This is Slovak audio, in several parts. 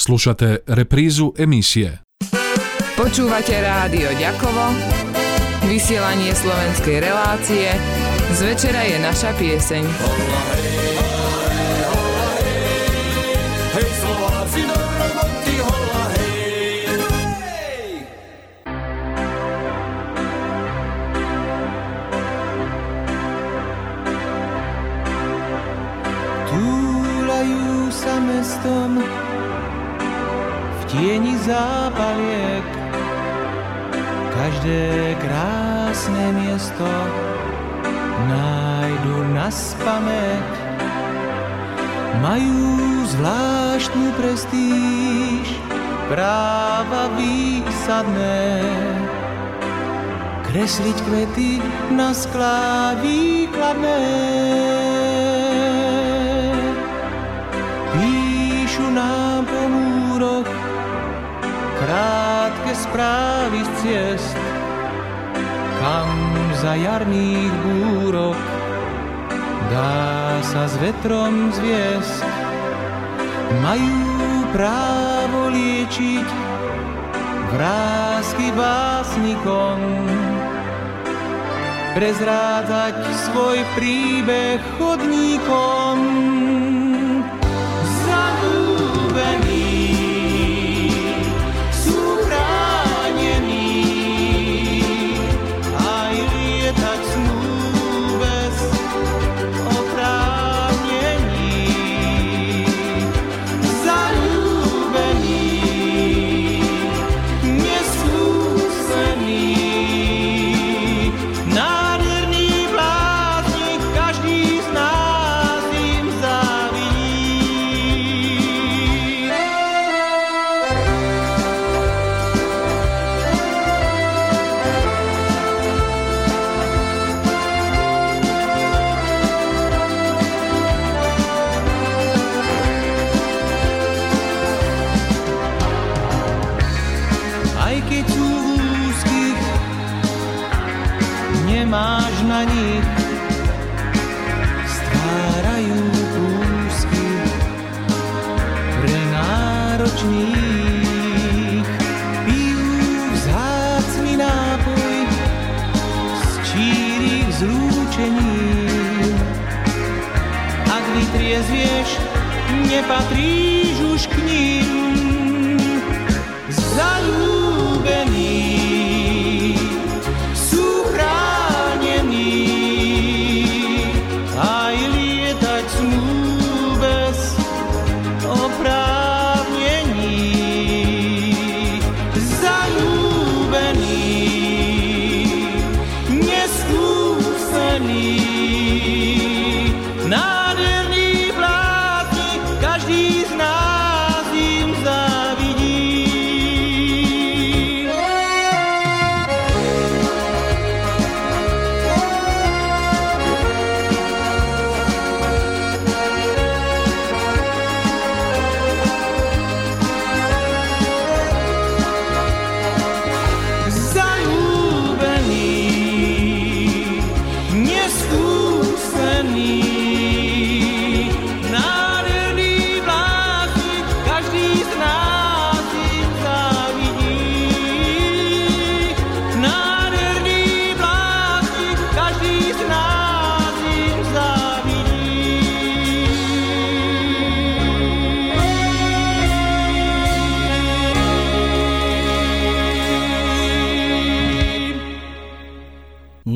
Slušate reprízu emisie. Počúvate rádio Ďakovo, vysielanie slovenskej relácie, z večera je naša pieseň. Túlajú sa mestom tieni zápaliek každé krásne miesto nájdu na spamäť. Majú zvláštnu prestíž, práva výsadné, kresliť kvety na sklá výkladné. Za jarných búrok dá sa s vetrom zviesť. Majú právo liečiť vrázky básnikom, prezrádzať svoj príbeh chodníkom.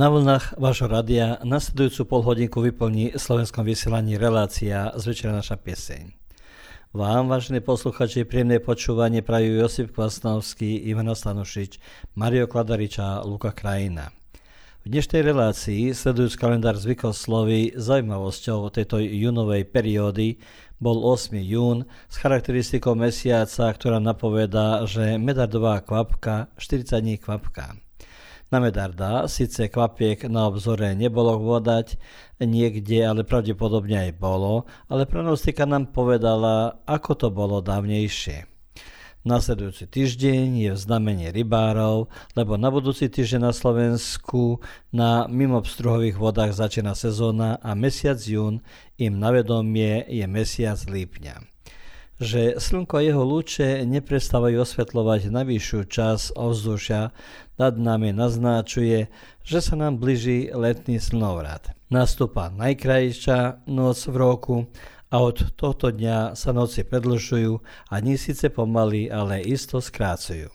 Na vlnách vášho radia nasledujúcu polhodinku vyplní slovenskom vysielaní relácia z večera naša pieseň. Vám, vážení posluchači, príjemné počúvanie prajú Josip Kvasnovský, Ivan Stanušič, Mario Kladariča a Luka Krajina. V dnešnej relácii, sledujúc kalendár zvykoslovy, zaujímavosťou tejto júnovej periódy bol 8. jún s charakteristikou mesiaca, ktorá napovedá, že medardová kvapka 40 dní kvapka. Na Medarda síce kvapiek na obzore nebolo vodať niekde, ale pravdepodobne aj bolo, ale pronostika nám povedala, ako to bolo dávnejšie. Nasledujúci týždeň je v znamení rybárov, lebo na budúci týždeň na Slovensku na mimobstruhových vodách začína sezóna a mesiac jún im na vedomie je mesiac lípňa. Že slnko a jeho lúče neprestávajú osvetľovať najvyššiu časť ovzdušia, nad nami naznačuje, že sa nám blíži letný slnovrat. Nastúpa najkrajšia noc v roku a od tohto dňa sa noci predlžujú a dní síce pomaly, ale isto skrácujú.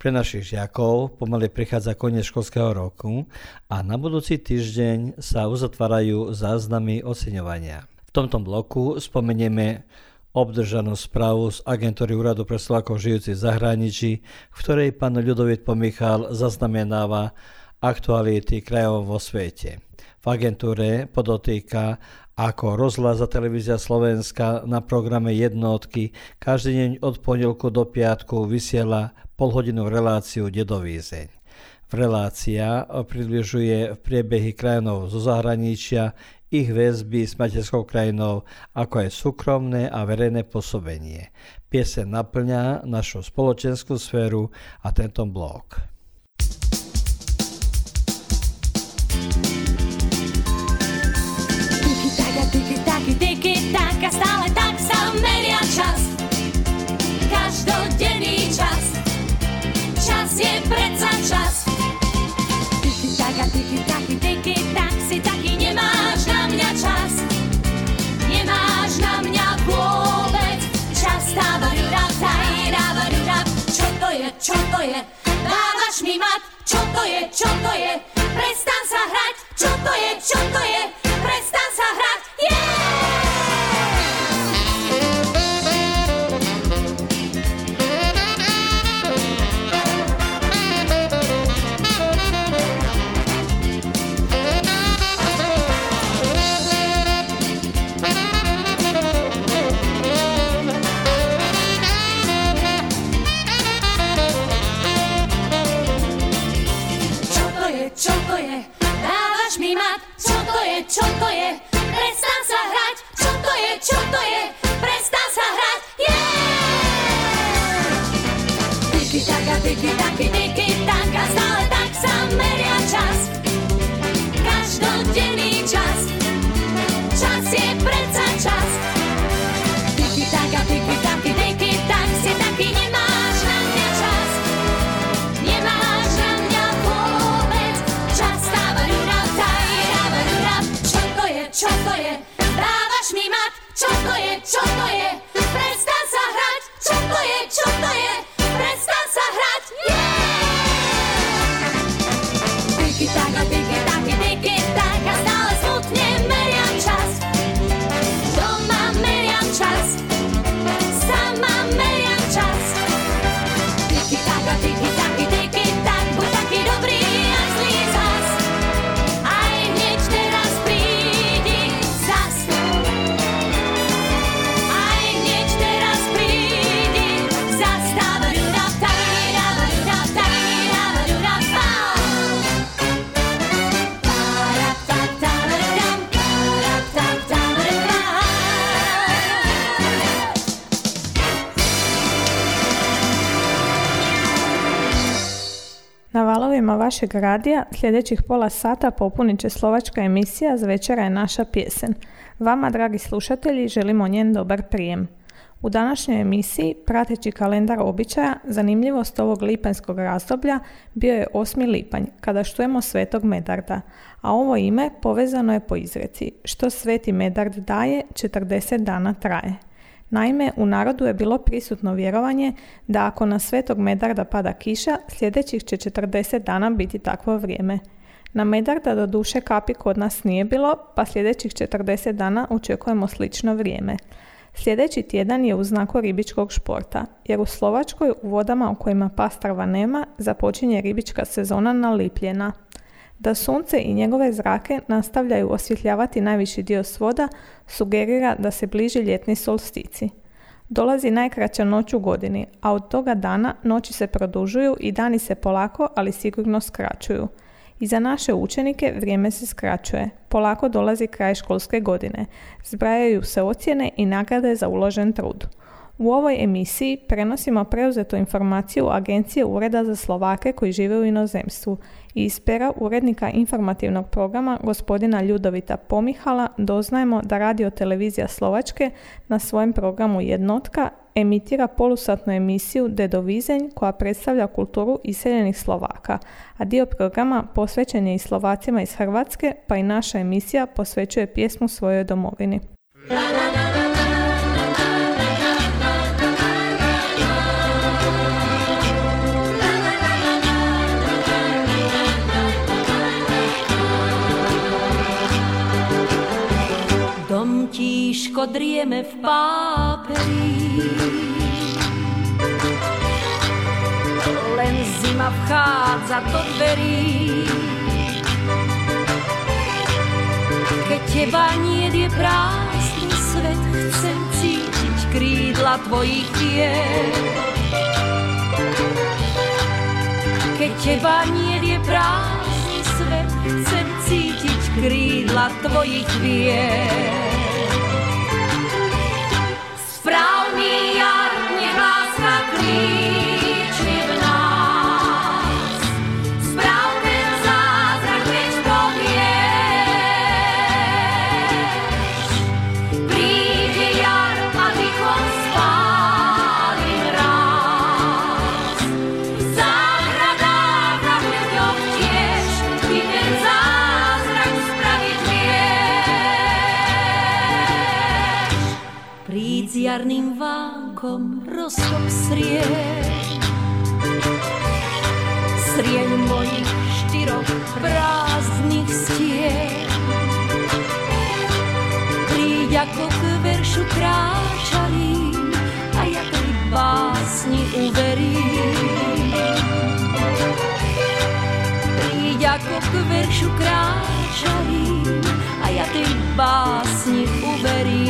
Pre našich žiakov pomaly prichádza koniec školského roku a na budúci týždeň sa uzatvárajú záznamy oceňovania. V tomto bloku spomenieme obdržanú správu z agentúry Úradu pre Slovákov žijúcich v zahraničí, v ktorej pán Ľudovit Pomichal zaznamenáva aktuality krajov vo svete. V agentúre podotýka, ako rozhlas a televízia Slovenska na programe jednotky každý deň od pondelku do piatku vysiela polhodinovú reláciu Dedovízeň. Relácia približuje priebehy krajinov zo zahraničia, ich väzby s materskou krajinou, ako aj súkromné a verejné pôsobenie. Piese naplňa našu spoločenskú sféru a tento blok. Tiki taka, tiki taki, tiki taka, stále tak sa meria čas. Každodenný čas. Čas je predsa čas. Tiki taka, Mi mat, čo to je, čo to je? Prestan sa hrať, čo to je, čo to je? Prestan sa hrať, yeah! Vašeg radija sljedećih pola sata popunit će slovačka emisija Zvečera je naša pjesen. Vama, dragi slušatelji, želimo njen dobar prijem. U današnjoj emisiji, prateći kalendar običaja, zanimljivost ovog lipanjskog razdoblja bio je 8. lipanj, kada štujemo svetog Medarda, a ovo ime povezano je po izreci, što sveti Medard daje, 40 dana traje. Naime, u narodu je bilo prisutno vjerovanje da ako na svetog Medarda pada kiša, sljedećih će 40 dana biti takvo vrijeme. Na Medarda do duše kapi kod nas nije bilo, pa sljedećih 40 dana očekujemo slično vrijeme. Sljedeći tjedan je u znaku ribičkog športa, jer u Slovačkoj u vodama u kojima pastrava nema započinje ribička sezona na Lipljena. Da sunce i njegove zrake nastavljaju osvjetljavati najviši dio svoda, sugerira da se bliži ljetni solstici. Dolazi najkraća noć u godini, a od toga dana noći se produžuju i dani se polako, ali sigurno skraćuju. I za naše učenike vrijeme se skraćuje. Polako dolazi kraj školske godine. Zbrajaju se ocjene i nagrade za uložen trud. U ovoj emisiji prenosimo preuzetu informaciju Agencije Ureda za Slovake koji žive u inozemstvu i iz pera urednika informativnog programa gospodina Ljudovita Pomihala doznajemo da radio televizija Slovačke na svojem programu Jednotka emitira polusatnu emisiju Dedovizenj koja predstavlja kulturu iseljenih Slovaka, a dio programa posvećen je i Slovacima iz Hrvatske, pa i naša emisija posvećuje pjesmu svojoj domovini. Tížko drieme v páperi. Len zima vchádza do dverí. Keď teba nie je prázdny svet Chcem cítiť krídla tvojich vied Keď teba nie je prázdny svet Chcem cítiť krídla tvojich vied správný jar, nech láska kríž. Vánkom roztop srieň. Srieň mojich štyroch prázdnych stien. Príď ako k veršu kráčalím a ja pri básni uverím. Príď ako k veršu kráčalím a ja tej básni uverím.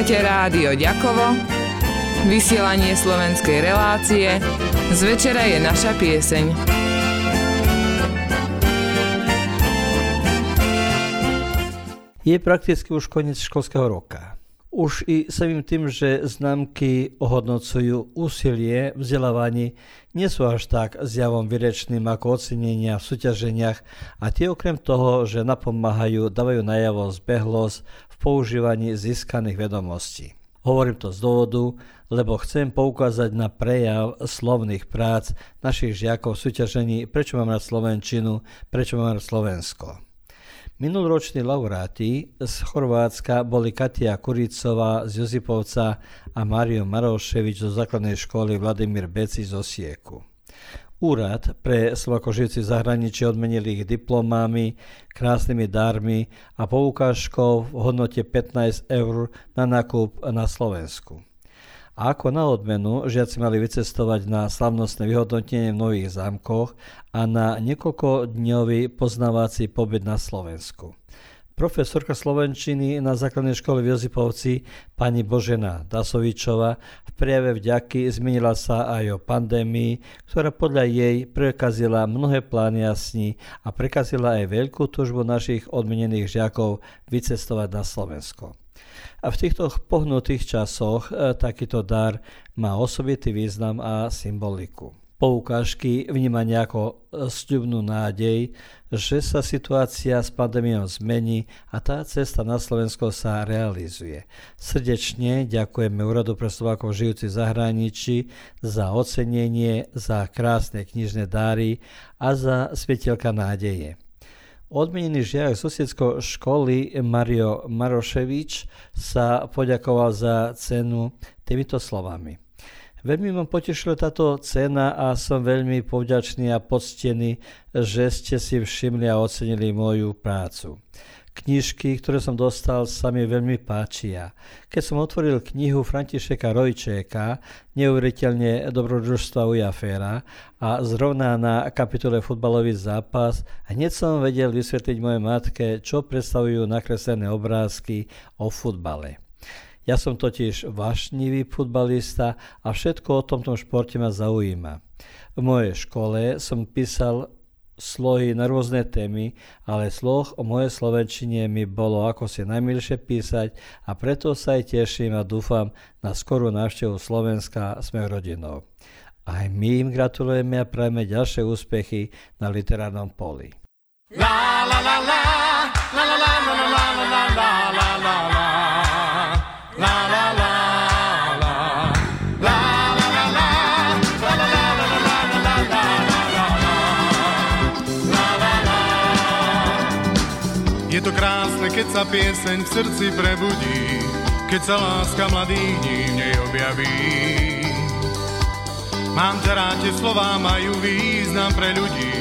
Počúvate rádio Ďakovo, vysielanie slovenskej relácie, z večera je naša pieseň. Je prakticky už koniec školského roka. Už i samým tým, že známky ohodnocujú úsilie vzdelávaní, nie sú až tak zjavom vyrečným ako ocenenia v súťaženiach a tie okrem toho, že napomáhajú, dávajú najavo zbehlosť používaní získaných vedomostí. Hovorím to z dôvodu, lebo chcem poukázať na prejav slovných prác našich žiakov v súťažení Prečo mám rád Slovenčinu, prečo mám rád Slovensko. Minuloroční laureáti z Chorvátska boli Katia Kuricová z Jozipovca a Mario Maroševič zo základnej školy Vladimír Beci z Osieku. Úrad pre v zahraničí odmenil ich diplomami, krásnymi dármi a poukážkou v hodnote 15 eur na nákup na Slovensku. A ako na odmenu žiaci mali vycestovať na slavnostné vyhodnotenie v nových zámkoch a na niekoľkodňový poznávací pobyt na Slovensku profesorka Slovenčiny na základnej škole v Jozipovci pani Božena Dasovičová v prejave vďaky zmenila sa aj o pandémii, ktorá podľa jej prekazila mnohé plány a sny a prekazila aj veľkú tužbu našich odmenených žiakov vycestovať na Slovensko. A v týchto pohnutých časoch e, takýto dar má osobitý význam a symboliku poukážky vnímania ako e, sľubnú nádej, že sa situácia s pandémiou zmení a tá cesta na Slovensko sa realizuje. Srdečne ďakujeme Úradu pre Slovákov žijúci v zahraničí za ocenenie, za krásne knižné dáry a za svetielka nádeje. Odmenený žiak susedskej školy Mario Maroševič sa poďakoval za cenu týmito slovami. Veľmi ma potešila táto cena a som veľmi povďačný a poctený, že ste si všimli a ocenili moju prácu. Knižky, ktoré som dostal, sa mi veľmi páčia. Keď som otvoril knihu Františeka Rojčéka, neuveriteľne dobrodružstva u Jaféra a zrovna na kapitole futbalový zápas, hneď som vedel vysvetliť mojej matke, čo predstavujú nakreslené obrázky o futbale. Ja som totiž vášnivý futbalista a všetko o tomto športe ma zaujíma. V mojej škole som písal slohy na rôzne témy, ale sloh o mojej slovenčine mi bolo ako si najmilšie písať a preto sa aj teším a dúfam na skorú návštevu Slovenska s mojou rodinou. Aj my im gratulujeme a prajeme ďalšie úspechy na literárnom poli. La, la, la, la, Je to krásne, keď sa pieseň v srdci prebudí, keď sa láska mladých dní v nej objaví. Mám ťa rád, tie slová majú význam pre ľudí,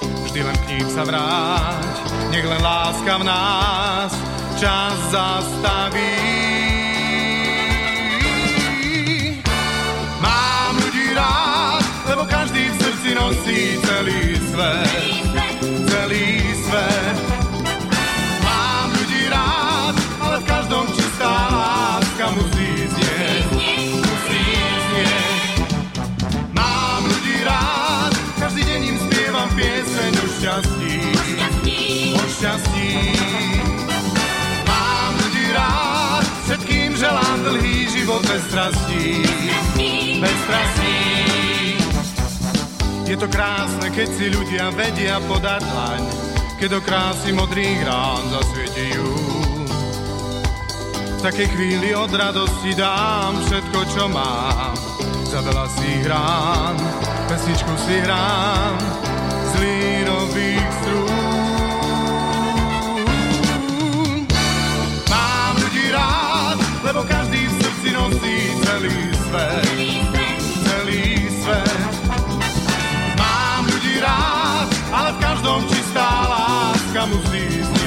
vždy len k ním sa vráť, nech len láska v nás čas zastaví. Mám ľudí rád, lebo každý v srdci nosí celý svet. Celý svet. Musí znieť, musí znieť. Mám ľudí rád, každý deň im spievam pieseň o šťastí, o šťastí. Mám ľudí rád, všetkým želám dlhý život bez strastí, bez strastí. Je to krásne, keď si ľudia vedia podať dlaň, keď do krásy modrých rán zasvietejú v takej chvíli od radosti dám všetko, čo mám. Za veľa si hrám, pesničku si hrám z lírových strún. Mám ľudí rád, lebo každý v srdci nosí celý svet. Celý svet. Mám ľudí rád, ale v každom čistá láska musí znieť.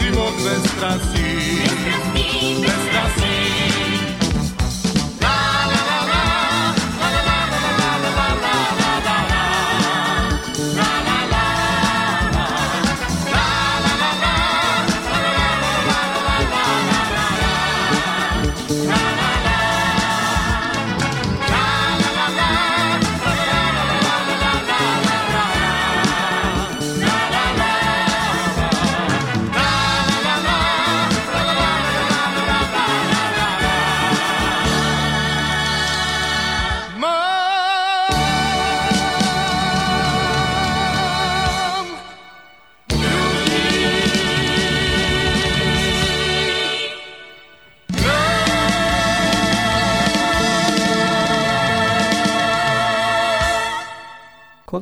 život bez strasti. Bez strasti. Bez strasti.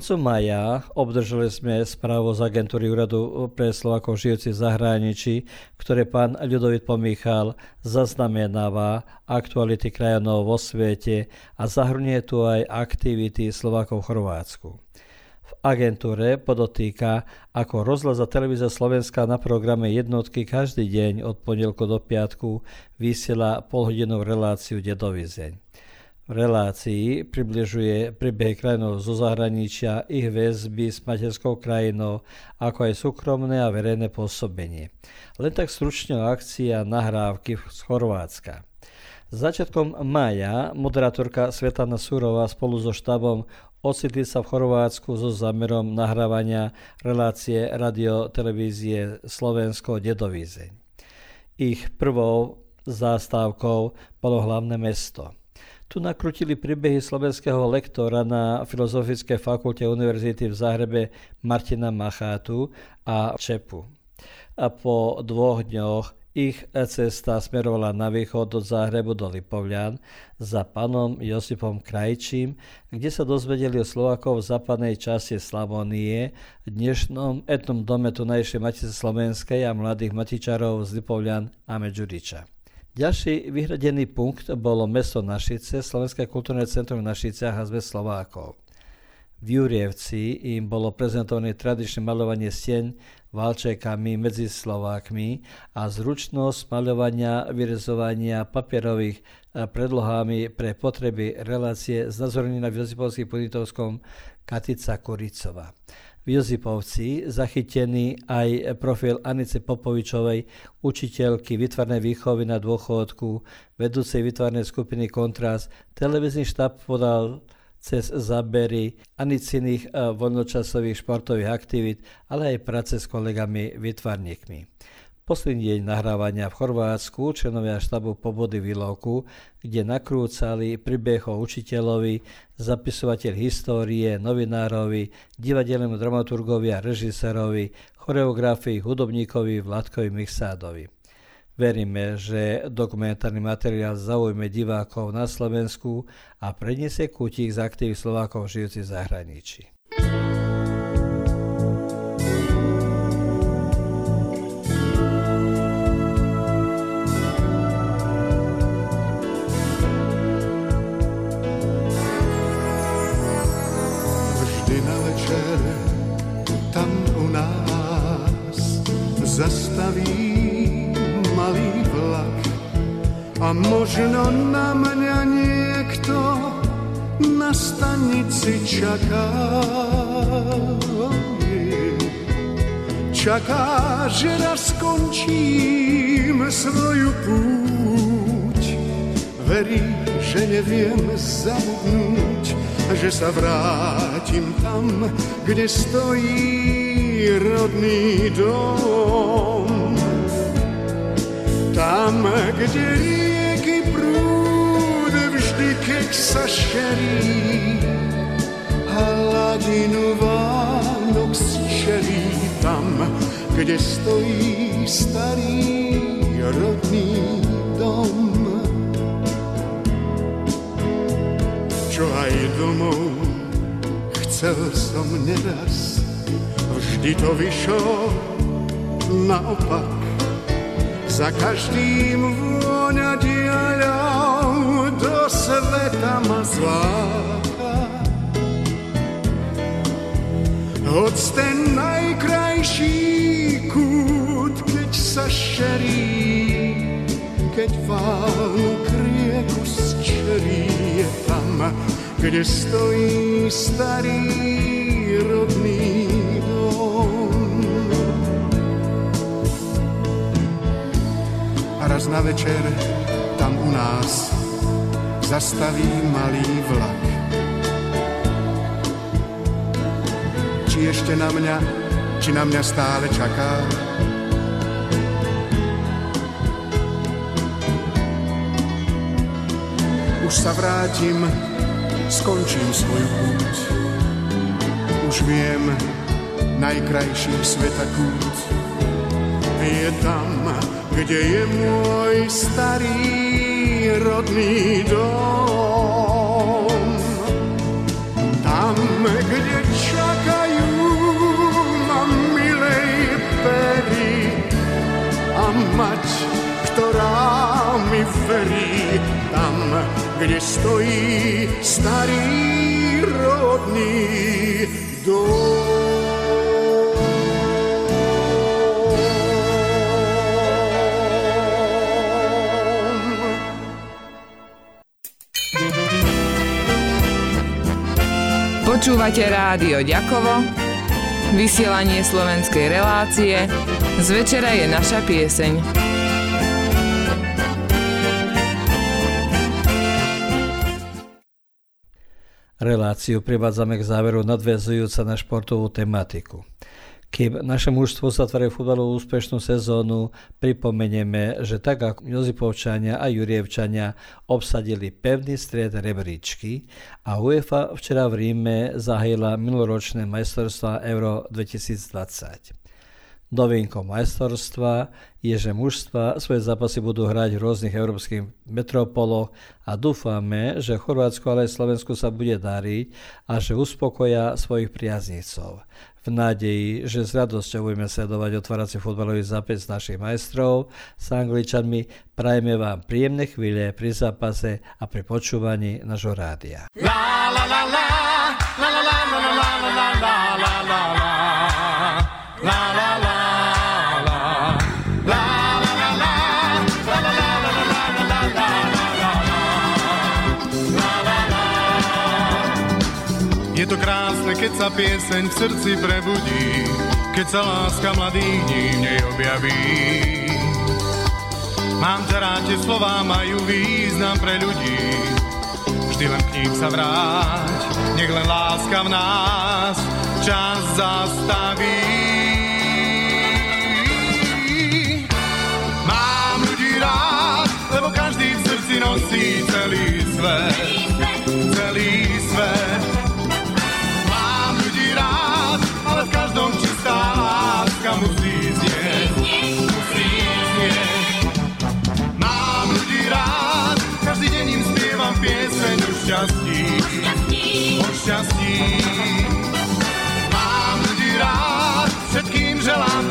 Koncom maja obdržali sme správu z agentúry Úradu pre Slovakov žijúci v zahraničí, ktoré pán Ľudovit Pomichal zaznamenáva aktuality krajanov vo svete a zahrnie tu aj aktivity Slovakov v Chorvátsku. V agentúre podotýka, ako rozhlas a televízia Slovenska na programe jednotky každý deň od pondelku do piatku vysiela polhodinovú reláciu Dedovizeň relácii približuje príbehy krajinov zo zahraničia, ich väzby s materskou krajinou, ako aj súkromné a verejné pôsobenie. Len tak stručne o akcii a nahrávky z Chorvátska. Začiatkom maja moderátorka Svetana Súrová spolu so štábom ocitli sa v Chorvátsku so zámerom nahrávania relácie radiotelevízie Slovensko Dedovízeň. Ich prvou zástavkou bolo hlavné mesto – tu nakrutili príbehy slovenského lektora na Filozofickej fakulte Univerzity v Zahrebe Martina Machátu a Čepu. A po dvoch dňoch ich cesta smerovala na východ od Záhrebu do Lipovľan za panom Josipom Krajčím, kde sa dozvedeli o Slovakov v západnej časti Slavonie, dnešnom etnom dome tunajšej Matice Slovenskej a mladých matičarov z Lipovľan a Medžuriča. Ďalší vyhradený punkt bolo mesto Našice, Slovenské kultúrne centrum v Našiciach a zväz Slovákov. V Jurievci im bolo prezentované tradičné maľovanie stien valčekami medzi Slovákmi a zručnosť maľovania, vyrezovania papierových eh, predlohami pre potreby relácie znázornená v Josipovských Ponitovskom Katica Kuricova v Jozipovci zachytený aj profil Anice Popovičovej, učiteľky vytvarnej výchovy na dôchodku, vedúcej vytvarnej skupiny Kontrast. Televízny štáb podal cez zábery Aniciných eh, voľnočasových športových aktivít, ale aj práce s kolegami vytvarníkmi. Posledný deň nahrávania v Chorvátsku členovia štabu Pobody Vilovku, kde nakrúcali príbeh o učiteľovi, zapisovateľ histórie, novinárovi, divadelnému dramaturgovi a režisérovi, choreografii, hudobníkovi Vladkovi Mixádovi. Veríme, že dokumentárny materiál zaujme divákov na Slovensku a preniesie kútik z aktív Slovákov žijúcich v zahraničí. Možno na mňa niekto na stanici čaká. Čaká, že raz skončím svoju púť. Verí, že neviem zabudnúť, že sa vrátim tam, kde rodný dom. Tam, kde rieky prúd vždy, keď sa šerí, hladinu Vánok šerí tam, kde stojí starý rodný dom. Čo aj domov chcel som neraz, vždy to vyšlo naopak za každým vôňa diaľou do sveta ma zláka. Hoď ten najkrajší kút, keď sa šerí, keď vánu krieku zčerí, je tam, kde stojí starý raz na večer tam u nás zastaví malý vlak. Či ešte na mňa, či na mňa stále čaká? Už sa vrátim, skončím svoju púť. Už viem, najkrajší sveta kút je tam, kde je môj starý rodný dom. Tam, kde čakajú ma milej pery a mať, ktorá mi verí, tam, kde stojí starý rodný dom. Počúvate rádio Ďakovo, vysielanie slovenskej relácie, z večera je naša pieseň. Reláciu privádzame k záveru nadvezujúca na športovú tematiku. Kým naše mužstvo zatvára futbalovú úspešnú sezónu, pripomenieme, že tak ako Jozipovčania a Jurievčania obsadili pevný stried rebríčky a UEFA včera v Ríme zahájila minuloročné majstrovstvá Euro 2020. Novinkou majstrovstva je, že mužstva svoje zápasy budú hrať v rôznych európskych metropoloch a dúfame, že Chorvátsku, ale aj Slovensku sa bude dariť a že uspokoja svojich priaznicov. V nádeji, že s radosťou budeme sledovať otvárací futbalový zápas našich majstrov s Angličanmi, prajeme vám príjemné chvíle pri zápase a pri počúvaní nášho rádia. La la la, la keď sa pieseň v srdci prebudí, keď sa láska mladých dní v nej objaví. Mám ťa rád, tie slová majú význam pre ľudí, vždy len k ním sa vráť, nech len láska v nás čas zastaví.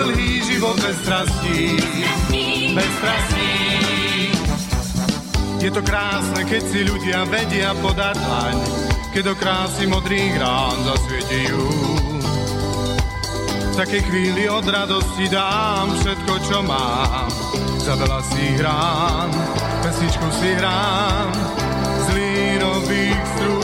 Dlhý život bez strastí, bez strastí. Je to krásne, keď si ľudia vedia podať dlaň, keď do krásy modrých rán zasvietejú. V takej chvíli od radosti dám všetko, čo mám. Za veľa si hrám, pesničku si hrám z línových strún.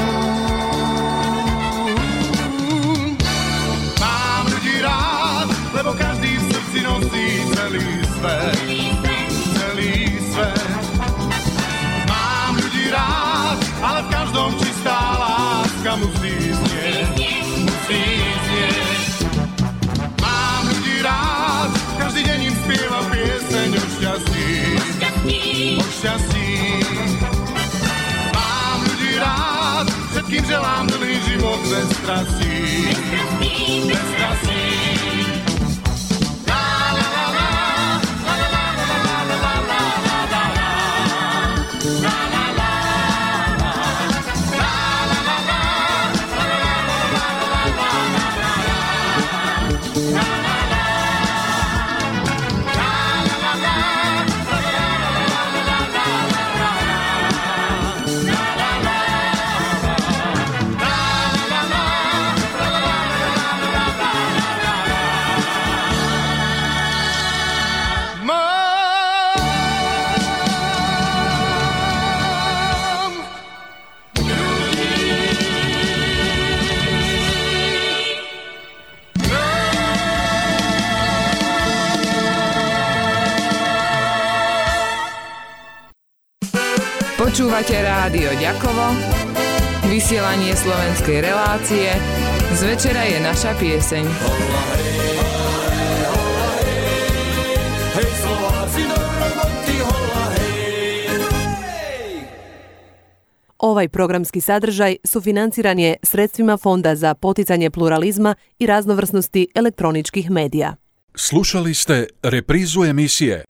O šťastí. Mám ľudí rád, všetkým želám dlhý život bez strastí, bez strastí. La, Počúvate rádio Ďakovo, vysielanie slovenskej relácie, z večera je naša pieseň. Ovaj programski sadržaj sufinanciran je sredstvima Fonda za poticanje pluralizma i raznovrsnosti elektroničkih medija. Slušali ste reprizu emisije